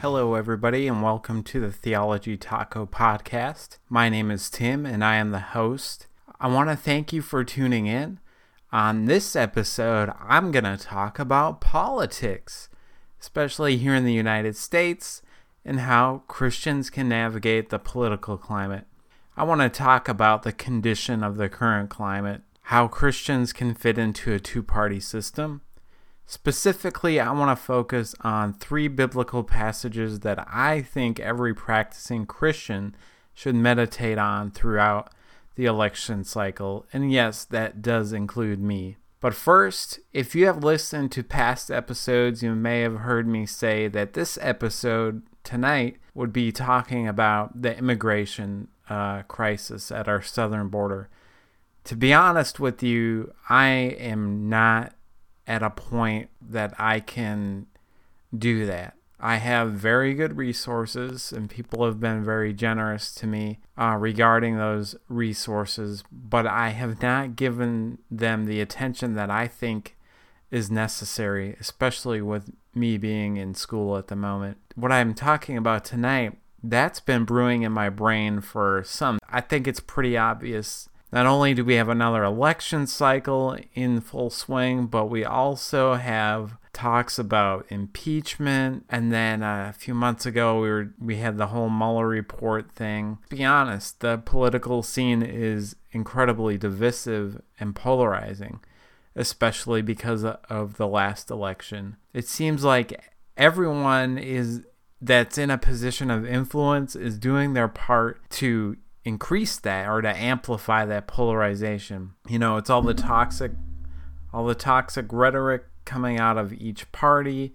Hello, everybody, and welcome to the Theology Taco podcast. My name is Tim, and I am the host. I want to thank you for tuning in. On this episode, I'm going to talk about politics, especially here in the United States, and how Christians can navigate the political climate. I want to talk about the condition of the current climate, how Christians can fit into a two party system, Specifically, I want to focus on three biblical passages that I think every practicing Christian should meditate on throughout the election cycle. And yes, that does include me. But first, if you have listened to past episodes, you may have heard me say that this episode tonight would be talking about the immigration uh, crisis at our southern border. To be honest with you, I am not at a point that I can do that. I have very good resources, and people have been very generous to me uh, regarding those resources, but I have not given them the attention that I think is necessary, especially with me being in school at the moment. What I'm talking about tonight, that's been brewing in my brain for some. I think it's pretty obvious not only do we have another election cycle in full swing, but we also have talks about impeachment and then uh, a few months ago we were we had the whole Mueller report thing. To be honest, the political scene is incredibly divisive and polarizing, especially because of the last election. It seems like everyone is that's in a position of influence is doing their part to increase that or to amplify that polarization. You know, it's all the toxic all the toxic rhetoric coming out of each party,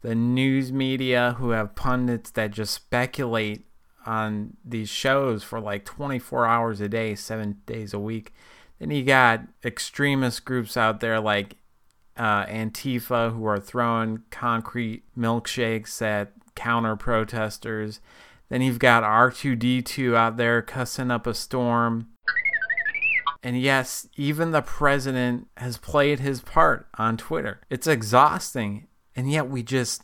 the news media who have pundits that just speculate on these shows for like 24 hours a day, 7 days a week. Then you got extremist groups out there like uh, Antifa who are throwing concrete milkshakes at counter protesters. Then you've got R2D2 out there cussing up a storm. And yes, even the president has played his part on Twitter. It's exhausting, and yet we just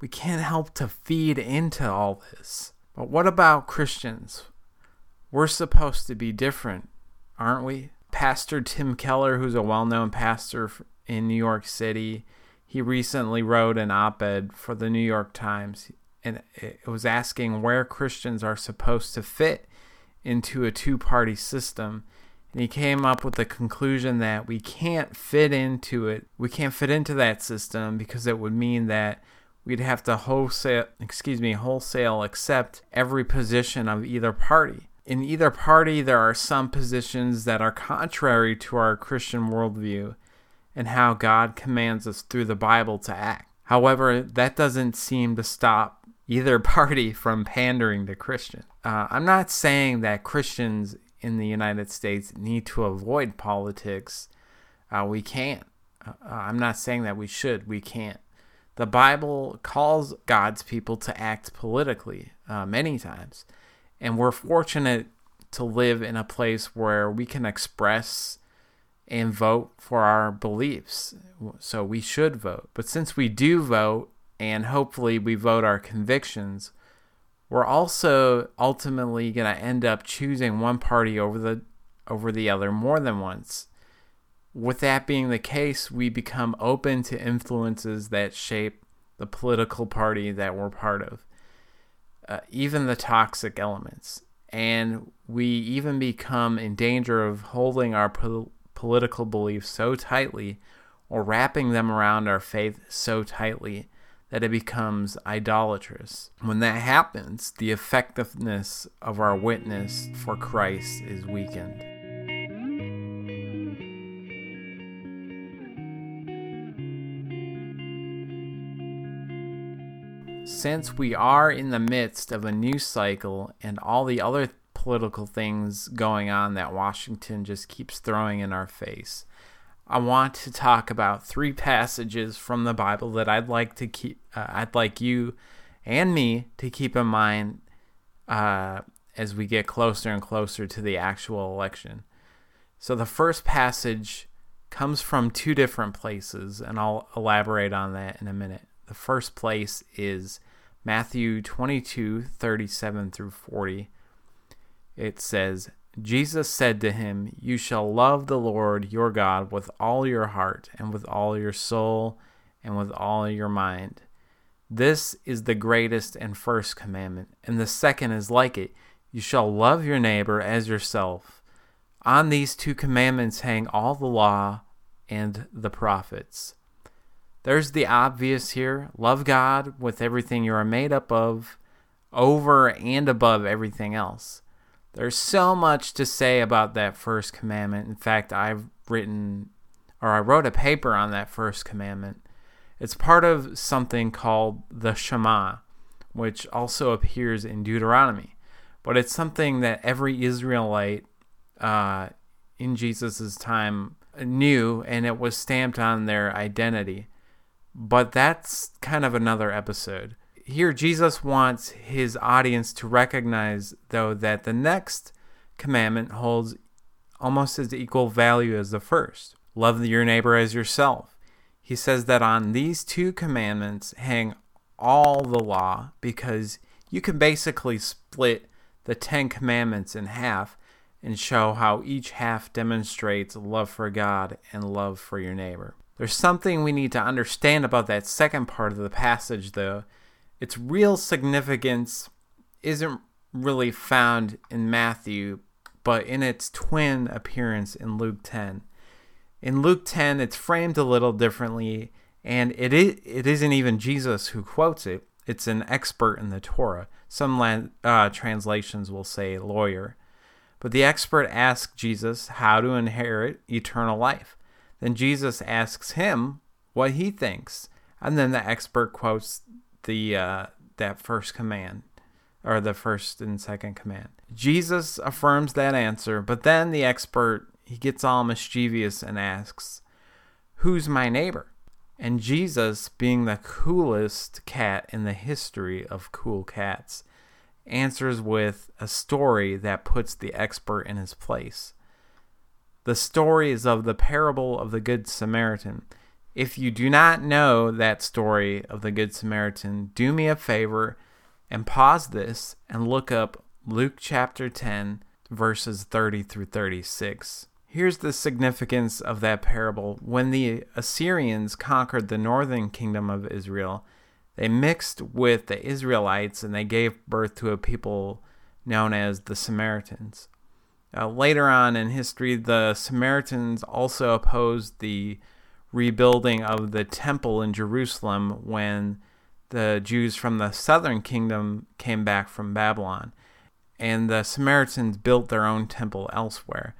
we can't help to feed into all this. But what about Christians? We're supposed to be different, aren't we? Pastor Tim Keller, who's a well-known pastor in New York City, he recently wrote an op-ed for the New York Times and it was asking where Christians are supposed to fit into a two party system. And he came up with the conclusion that we can't fit into it. We can't fit into that system because it would mean that we'd have to wholesale, excuse me, wholesale accept every position of either party. In either party, there are some positions that are contrary to our Christian worldview and how God commands us through the Bible to act. However, that doesn't seem to stop either party from pandering to Christian. Uh, I'm not saying that Christians in the United States need to avoid politics. Uh, we can't. Uh, I'm not saying that we should. We can't. The Bible calls God's people to act politically uh, many times. And we're fortunate to live in a place where we can express and vote for our beliefs. So we should vote. But since we do vote, and hopefully we vote our convictions, we're also ultimately going to end up choosing one party over the over the other more than once. With that being the case, we become open to influences that shape the political party that we're part of, uh, even the toxic elements. And we even become in danger of holding our po- political beliefs so tightly or wrapping them around our faith so tightly that it becomes idolatrous. When that happens, the effectiveness of our witness for Christ is weakened. Since we are in the midst of a news cycle and all the other political things going on that Washington just keeps throwing in our face, I want to talk about three passages from the Bible that I'd like to keep. Uh, I'd like you and me to keep in mind uh, as we get closer and closer to the actual election. So the first passage comes from two different places, and I'll elaborate on that in a minute. The first place is Matthew 22 37 through 40. It says, Jesus said to him, You shall love the Lord your God with all your heart, and with all your soul, and with all your mind. This is the greatest and first commandment, and the second is like it You shall love your neighbor as yourself. On these two commandments hang all the law and the prophets. There's the obvious here love God with everything you are made up of, over and above everything else. There's so much to say about that first commandment. In fact, I've written or I wrote a paper on that first commandment. It's part of something called the Shema, which also appears in Deuteronomy. But it's something that every Israelite uh, in Jesus' time knew, and it was stamped on their identity. But that's kind of another episode. Here, Jesus wants his audience to recognize, though, that the next commandment holds almost as equal value as the first love your neighbor as yourself. He says that on these two commandments hang all the law because you can basically split the Ten Commandments in half and show how each half demonstrates love for God and love for your neighbor. There's something we need to understand about that second part of the passage, though. Its real significance isn't really found in Matthew, but in its twin appearance in Luke 10. In Luke 10, it's framed a little differently, and it, is, it isn't even Jesus who quotes it, it's an expert in the Torah. Some uh, translations will say lawyer. But the expert asks Jesus how to inherit eternal life. Then Jesus asks him what he thinks, and then the expert quotes the uh, that first command, or the first and second command. Jesus affirms that answer, but then the expert he gets all mischievous and asks, "Who's my neighbor?" And Jesus, being the coolest cat in the history of cool cats, answers with a story that puts the expert in his place. The story is of the parable of the Good Samaritan. If you do not know that story of the Good Samaritan, do me a favor and pause this and look up Luke chapter 10, verses 30 through 36. Here's the significance of that parable. When the Assyrians conquered the northern kingdom of Israel, they mixed with the Israelites and they gave birth to a people known as the Samaritans. Uh, later on in history, the Samaritans also opposed the rebuilding of the temple in Jerusalem when the Jews from the southern kingdom came back from Babylon. And the Samaritans built their own temple elsewhere.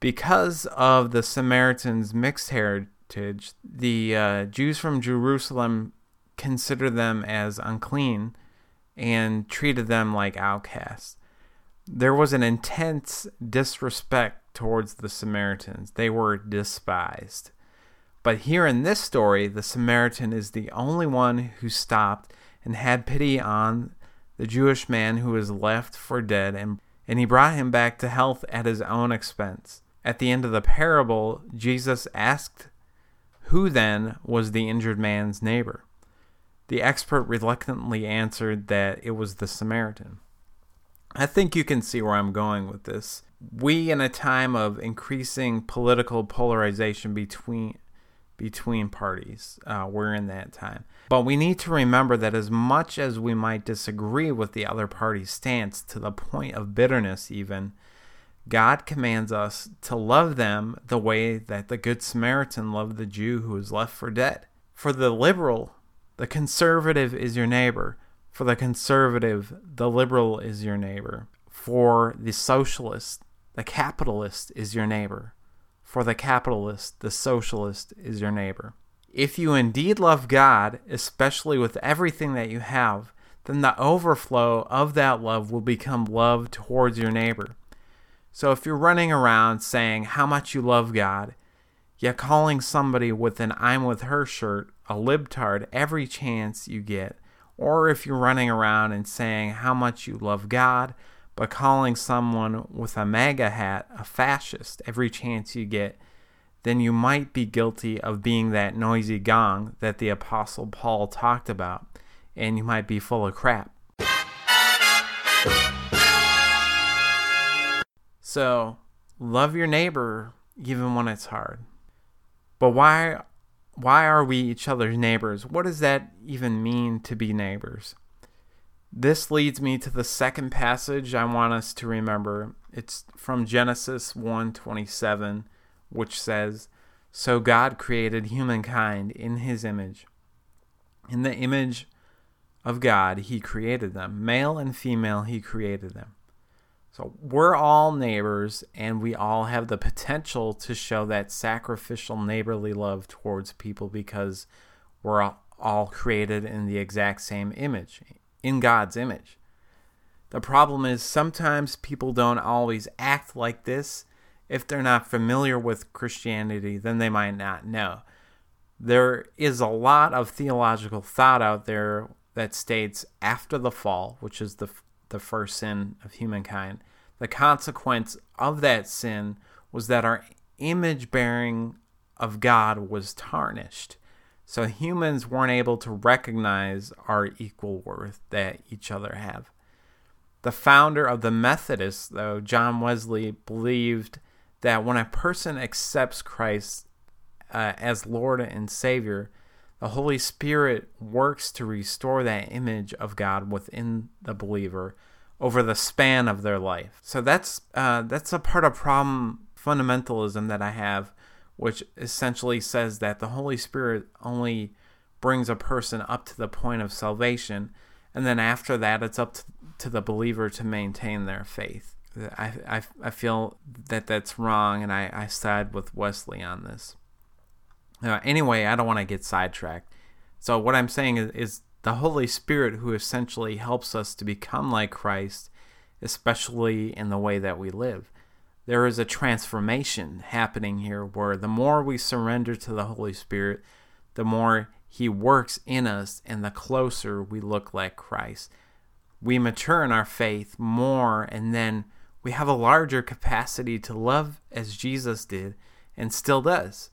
Because of the Samaritans' mixed heritage, the uh, Jews from Jerusalem considered them as unclean and treated them like outcasts. There was an intense disrespect towards the Samaritans. They were despised. But here in this story, the Samaritan is the only one who stopped and had pity on the Jewish man who was left for dead, and, and he brought him back to health at his own expense. At the end of the parable, Jesus asked, Who then was the injured man's neighbor? The expert reluctantly answered that it was the Samaritan. I think you can see where I'm going with this. We, in a time of increasing political polarization between between parties, uh, we're in that time. But we need to remember that as much as we might disagree with the other party's stance to the point of bitterness, even, God commands us to love them the way that the Good Samaritan loved the Jew who was left for dead. For the liberal, the conservative is your neighbor. For the conservative, the liberal is your neighbor. For the socialist, the capitalist is your neighbor. For the capitalist, the socialist is your neighbor. If you indeed love God, especially with everything that you have, then the overflow of that love will become love towards your neighbor. So if you're running around saying how much you love God, yet calling somebody with an I'm with her shirt a libtard every chance you get, or if you're running around and saying how much you love God, but calling someone with a MAGA hat a fascist every chance you get, then you might be guilty of being that noisy gong that the Apostle Paul talked about and you might be full of crap. So, love your neighbor even when it's hard. But why why are we each other's neighbors? What does that even mean to be neighbors? This leads me to the second passage I want us to remember. It's from Genesis 1:27, which says, "So God created humankind in his image. In the image of God he created them, male and female he created them." So we're all neighbors, and we all have the potential to show that sacrificial neighborly love towards people because we're all created in the exact same image, in God's image. The problem is sometimes people don't always act like this. If they're not familiar with Christianity, then they might not know. There is a lot of theological thought out there that states after the fall, which is the the first sin of humankind, the consequence of that sin was that our image bearing of God was tarnished. So humans weren't able to recognize our equal worth that each other have. The founder of the Methodists, though, John Wesley, believed that when a person accepts Christ uh, as Lord and Savior, the Holy Spirit works to restore that image of God within the believer over the span of their life. So that's uh, that's a part of problem fundamentalism that I have, which essentially says that the Holy Spirit only brings a person up to the point of salvation, and then after that, it's up to, to the believer to maintain their faith. I, I, I feel that that's wrong, and I, I side with Wesley on this. Uh, anyway, I don't want to get sidetracked. So, what I'm saying is, is the Holy Spirit who essentially helps us to become like Christ, especially in the way that we live. There is a transformation happening here where the more we surrender to the Holy Spirit, the more He works in us and the closer we look like Christ. We mature in our faith more, and then we have a larger capacity to love as Jesus did and still does.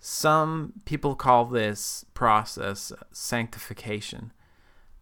Some people call this process sanctification.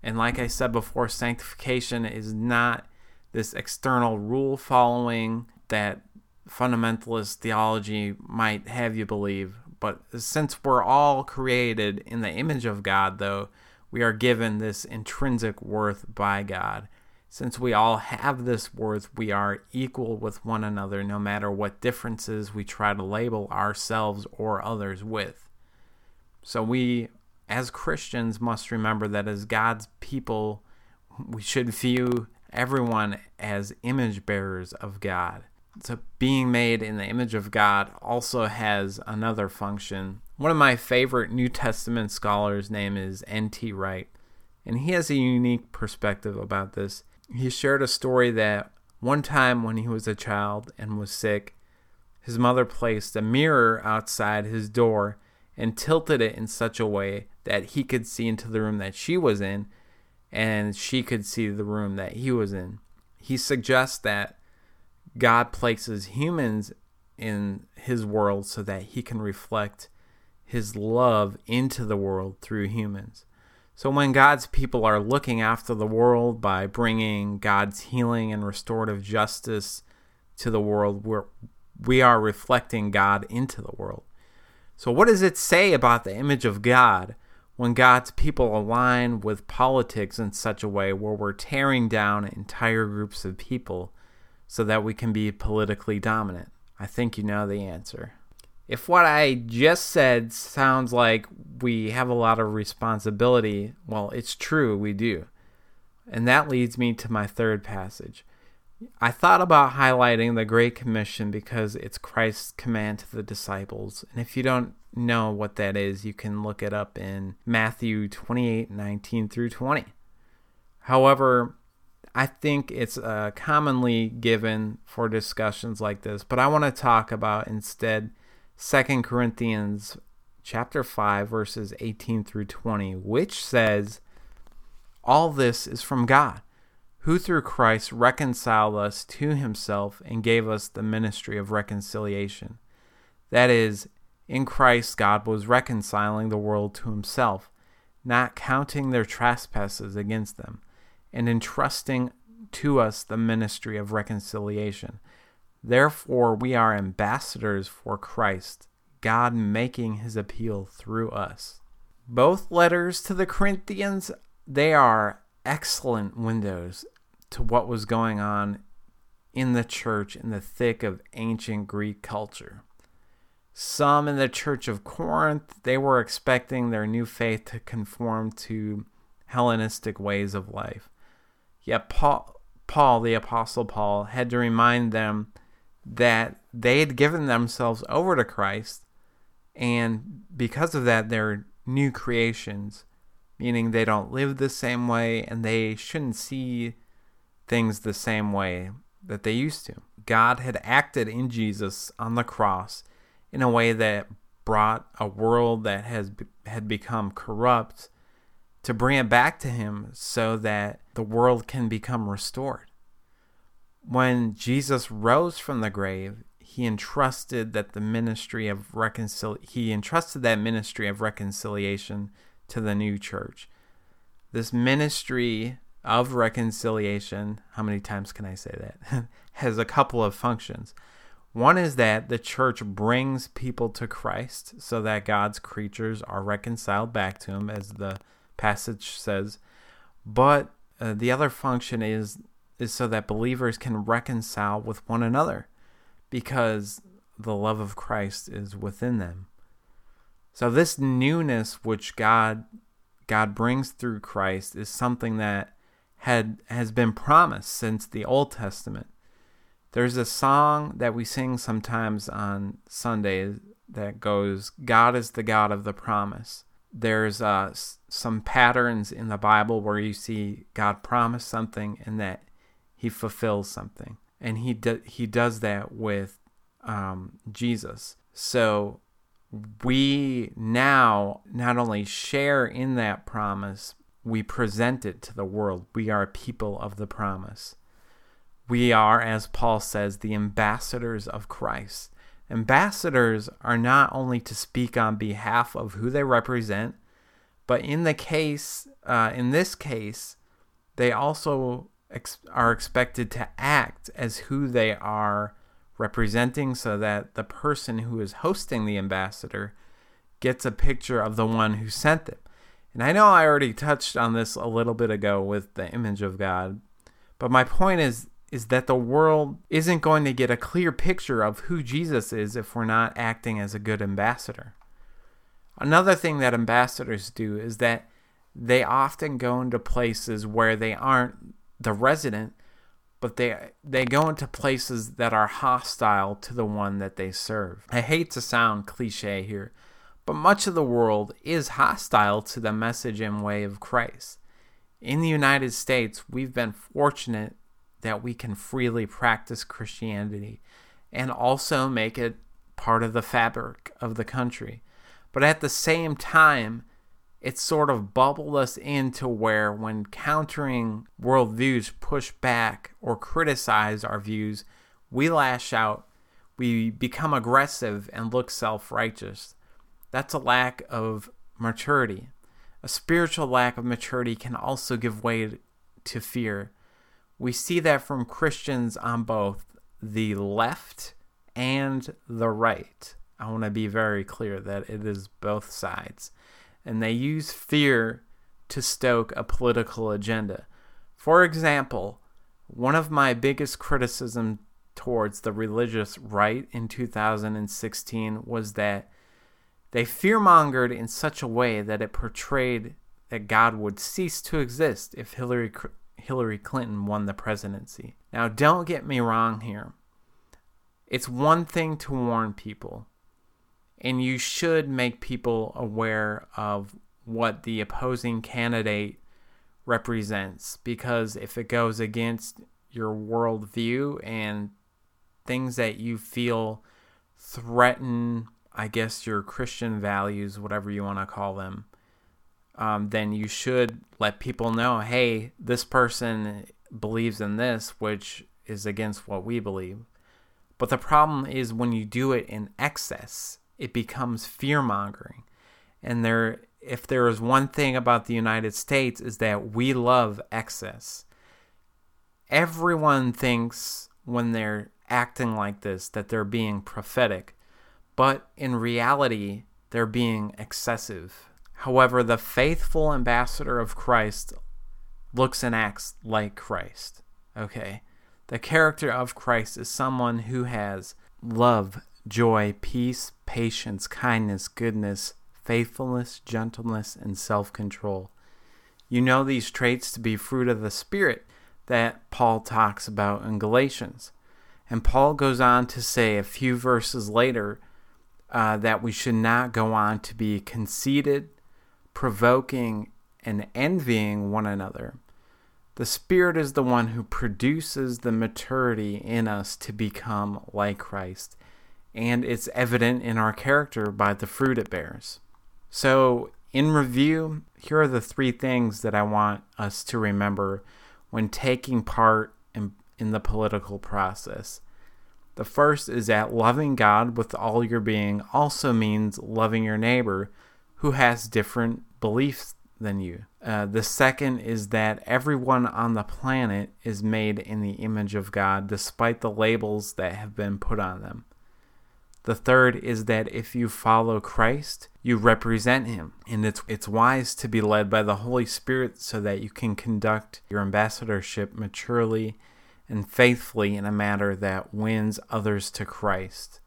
And like I said before, sanctification is not this external rule following that fundamentalist theology might have you believe. But since we're all created in the image of God, though, we are given this intrinsic worth by God. Since we all have this worth, we are equal with one another no matter what differences we try to label ourselves or others with. So we, as Christians, must remember that as God's people, we should view everyone as image bearers of God. So being made in the image of God also has another function. One of my favorite New Testament scholars' name is N.T. Wright, and he has a unique perspective about this he shared a story that one time when he was a child and was sick, his mother placed a mirror outside his door and tilted it in such a way that he could see into the room that she was in and she could see the room that he was in. He suggests that God places humans in his world so that he can reflect his love into the world through humans. So, when God's people are looking after the world by bringing God's healing and restorative justice to the world, we're, we are reflecting God into the world. So, what does it say about the image of God when God's people align with politics in such a way where we're tearing down entire groups of people so that we can be politically dominant? I think you know the answer. If what I just said sounds like we have a lot of responsibility, well, it's true, we do. And that leads me to my third passage. I thought about highlighting the Great Commission because it's Christ's command to the disciples. And if you don't know what that is, you can look it up in Matthew 28 19 through 20. However, I think it's uh, commonly given for discussions like this, but I want to talk about instead Second Corinthians chapter 5 verses 18 through 20, which says all this is from God, who through Christ reconciled us to himself and gave us the ministry of reconciliation. That is, in Christ God was reconciling the world to himself, not counting their trespasses against them, and entrusting to us the ministry of reconciliation. Therefore, we are ambassadors for Christ, God making his appeal through us. Both letters to the Corinthians, they are excellent windows to what was going on in the church in the thick of ancient Greek culture. Some in the church of Corinth, they were expecting their new faith to conform to Hellenistic ways of life. Yet Paul, Paul, the Apostle Paul, had to remind them that they had given themselves over to Christ, and because of that, they're new creations, meaning they don't live the same way and they shouldn't see things the same way that they used to. God had acted in Jesus on the cross in a way that brought a world that has had become corrupt to bring it back to him so that the world can become restored. When Jesus rose from the grave, he entrusted that the ministry of reconcil he entrusted that ministry of reconciliation to the new church. This ministry of reconciliation, how many times can I say that? has a couple of functions. One is that the church brings people to Christ so that God's creatures are reconciled back to Him, as the passage says. But uh, the other function is is so that believers can reconcile with one another, because the love of Christ is within them. So this newness which God God brings through Christ is something that had has been promised since the Old Testament. There's a song that we sing sometimes on Sundays that goes, God is the God of the promise. There's uh, some patterns in the Bible where you see God promise something and that he fulfills something. And he, he does that with um, Jesus. So we now not only share in that promise, we present it to the world. We are people of the promise. We are, as Paul says, the ambassadors of Christ. Ambassadors are not only to speak on behalf of who they represent, but in the case, uh, in this case, they also ex- are expected to act as who they are representing, so that the person who is hosting the ambassador gets a picture of the one who sent them. And I know I already touched on this a little bit ago with the image of God, but my point is is that the world isn't going to get a clear picture of who Jesus is if we're not acting as a good ambassador. Another thing that ambassadors do is that they often go into places where they aren't the resident, but they they go into places that are hostile to the one that they serve. I hate to sound cliche here, but much of the world is hostile to the message and way of Christ. In the United States, we've been fortunate that we can freely practice Christianity and also make it part of the fabric of the country. But at the same time, it sort of bubbled us into where, when countering worldviews push back or criticize our views, we lash out, we become aggressive, and look self righteous. That's a lack of maturity. A spiritual lack of maturity can also give way to fear we see that from Christians on both the left and the right. I want to be very clear that it is both sides. And they use fear to stoke a political agenda. For example, one of my biggest criticism towards the religious right in 2016 was that they fearmongered in such a way that it portrayed that God would cease to exist if Hillary Hillary Clinton won the presidency. Now, don't get me wrong here. It's one thing to warn people, and you should make people aware of what the opposing candidate represents, because if it goes against your worldview and things that you feel threaten, I guess, your Christian values, whatever you want to call them, um, then you should let people know hey, this person believes in this, which is against what we believe. But the problem is when you do it in excess, it becomes fear mongering. And there if there is one thing about the United States is that we love excess. Everyone thinks when they're acting like this that they're being prophetic, but in reality, they're being excessive. However, the faithful ambassador of Christ looks and acts like Christ. Okay? The character of Christ is someone who has love, joy, peace, patience, kindness, goodness, faithfulness, gentleness, and self control. You know these traits to be fruit of the Spirit that Paul talks about in Galatians. And Paul goes on to say a few verses later uh, that we should not go on to be conceited, provoking, and envying one another. The Spirit is the one who produces the maturity in us to become like Christ, and it's evident in our character by the fruit it bears. So, in review, here are the three things that I want us to remember when taking part in, in the political process. The first is that loving God with all your being also means loving your neighbor who has different beliefs than you. Uh, the second is that everyone on the planet is made in the image of God despite the labels that have been put on them. The third is that if you follow Christ, you represent him. And it's it's wise to be led by the Holy Spirit so that you can conduct your ambassadorship maturely and faithfully in a manner that wins others to Christ.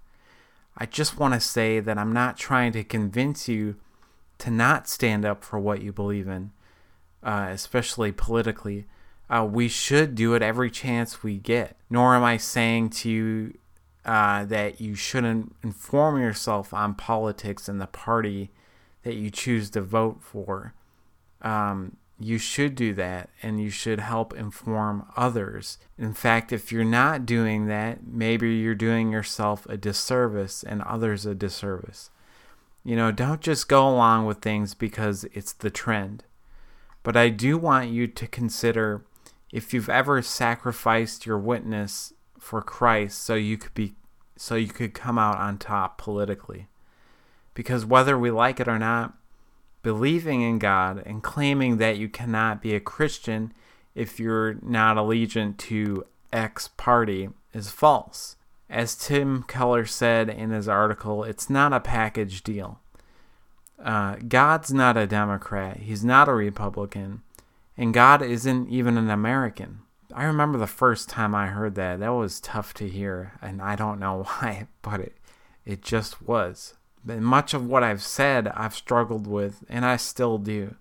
I just want to say that I'm not trying to convince you to not stand up for what you believe in, uh, especially politically. Uh, we should do it every chance we get. Nor am I saying to you uh, that you shouldn't inform yourself on politics and the party that you choose to vote for. Um, you should do that and you should help inform others. In fact, if you're not doing that, maybe you're doing yourself a disservice and others a disservice. You know, don't just go along with things because it's the trend. But I do want you to consider if you've ever sacrificed your witness for Christ so you could be so you could come out on top politically. Because whether we like it or not, believing in God and claiming that you cannot be a Christian if you're not allegiant to X party is false. As Tim Keller said in his article, it's not a package deal. Uh, God's not a Democrat, he's not a Republican, and God isn't even an American. I remember the first time I heard that. That was tough to hear, and I don't know why, but it it just was. But much of what I've said, I've struggled with, and I still do.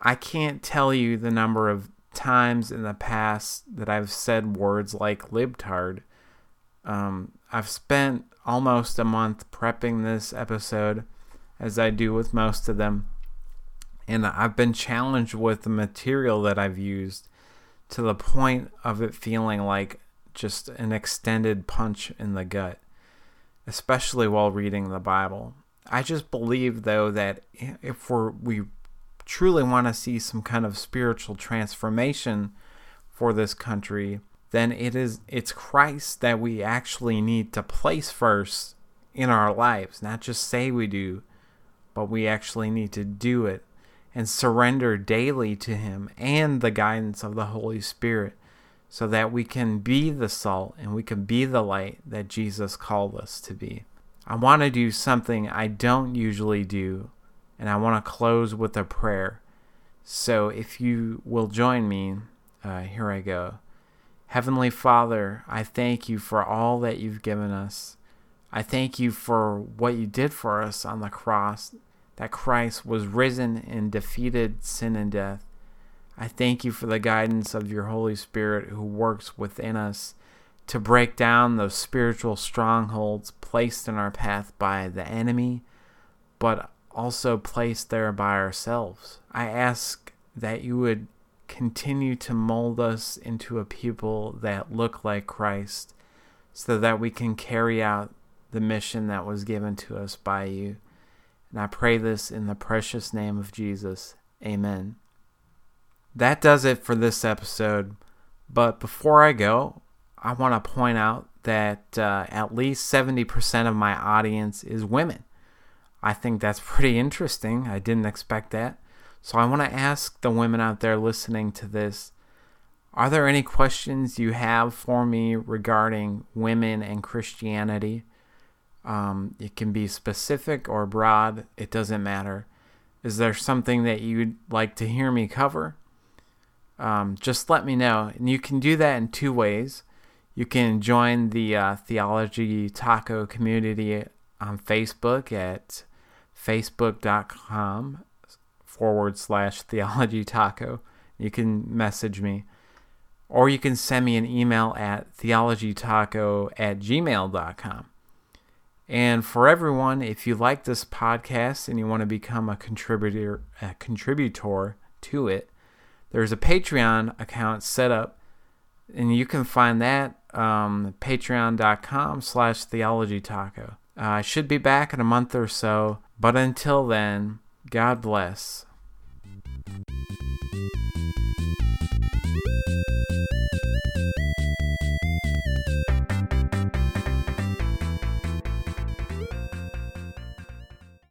I can't tell you the number of times in the past that I've said words like libtard. Um, I've spent almost a month prepping this episode, as I do with most of them, and I've been challenged with the material that I've used to the point of it feeling like just an extended punch in the gut, especially while reading the Bible. I just believe though that if we're we truly want to see some kind of spiritual transformation for this country, then it is it's Christ that we actually need to place first in our lives, not just say we do, but we actually need to do it and surrender daily to Him and the guidance of the Holy Spirit so that we can be the salt and we can be the light that Jesus called us to be. I want to do something I don't usually do, and I want to close with a prayer. So if you will join me, uh, here I go. Heavenly Father, I thank you for all that you've given us. I thank you for what you did for us on the cross that Christ was risen and defeated sin and death. I thank you for the guidance of your Holy Spirit who works within us to break down those spiritual strongholds placed in our path by the enemy, but also placed there by ourselves. I ask that you would continue to mold us into a people that look like Christ so that we can carry out the mission that was given to us by you. And I pray this in the precious name of Jesus. Amen. That does it for this episode. But before I go, I want to point out that uh, at least 70% of my audience is women. I think that's pretty interesting. I didn't expect that. So I want to ask the women out there listening to this are there any questions you have for me regarding women and Christianity? Um, it can be specific or broad, it doesn't matter. Is there something that you'd like to hear me cover? Um, just let me know. And you can do that in two ways. You can join the uh, Theology Taco community on Facebook at facebook.com forward slash theology taco. You can message me. Or you can send me an email at theologytaco at gmail.com. And for everyone, if you like this podcast and you want to become a contributor, a contributor to it, there's a Patreon account set up, and you can find that um, patreon.com slash theologytaco. Uh, I should be back in a month or so, but until then, God bless.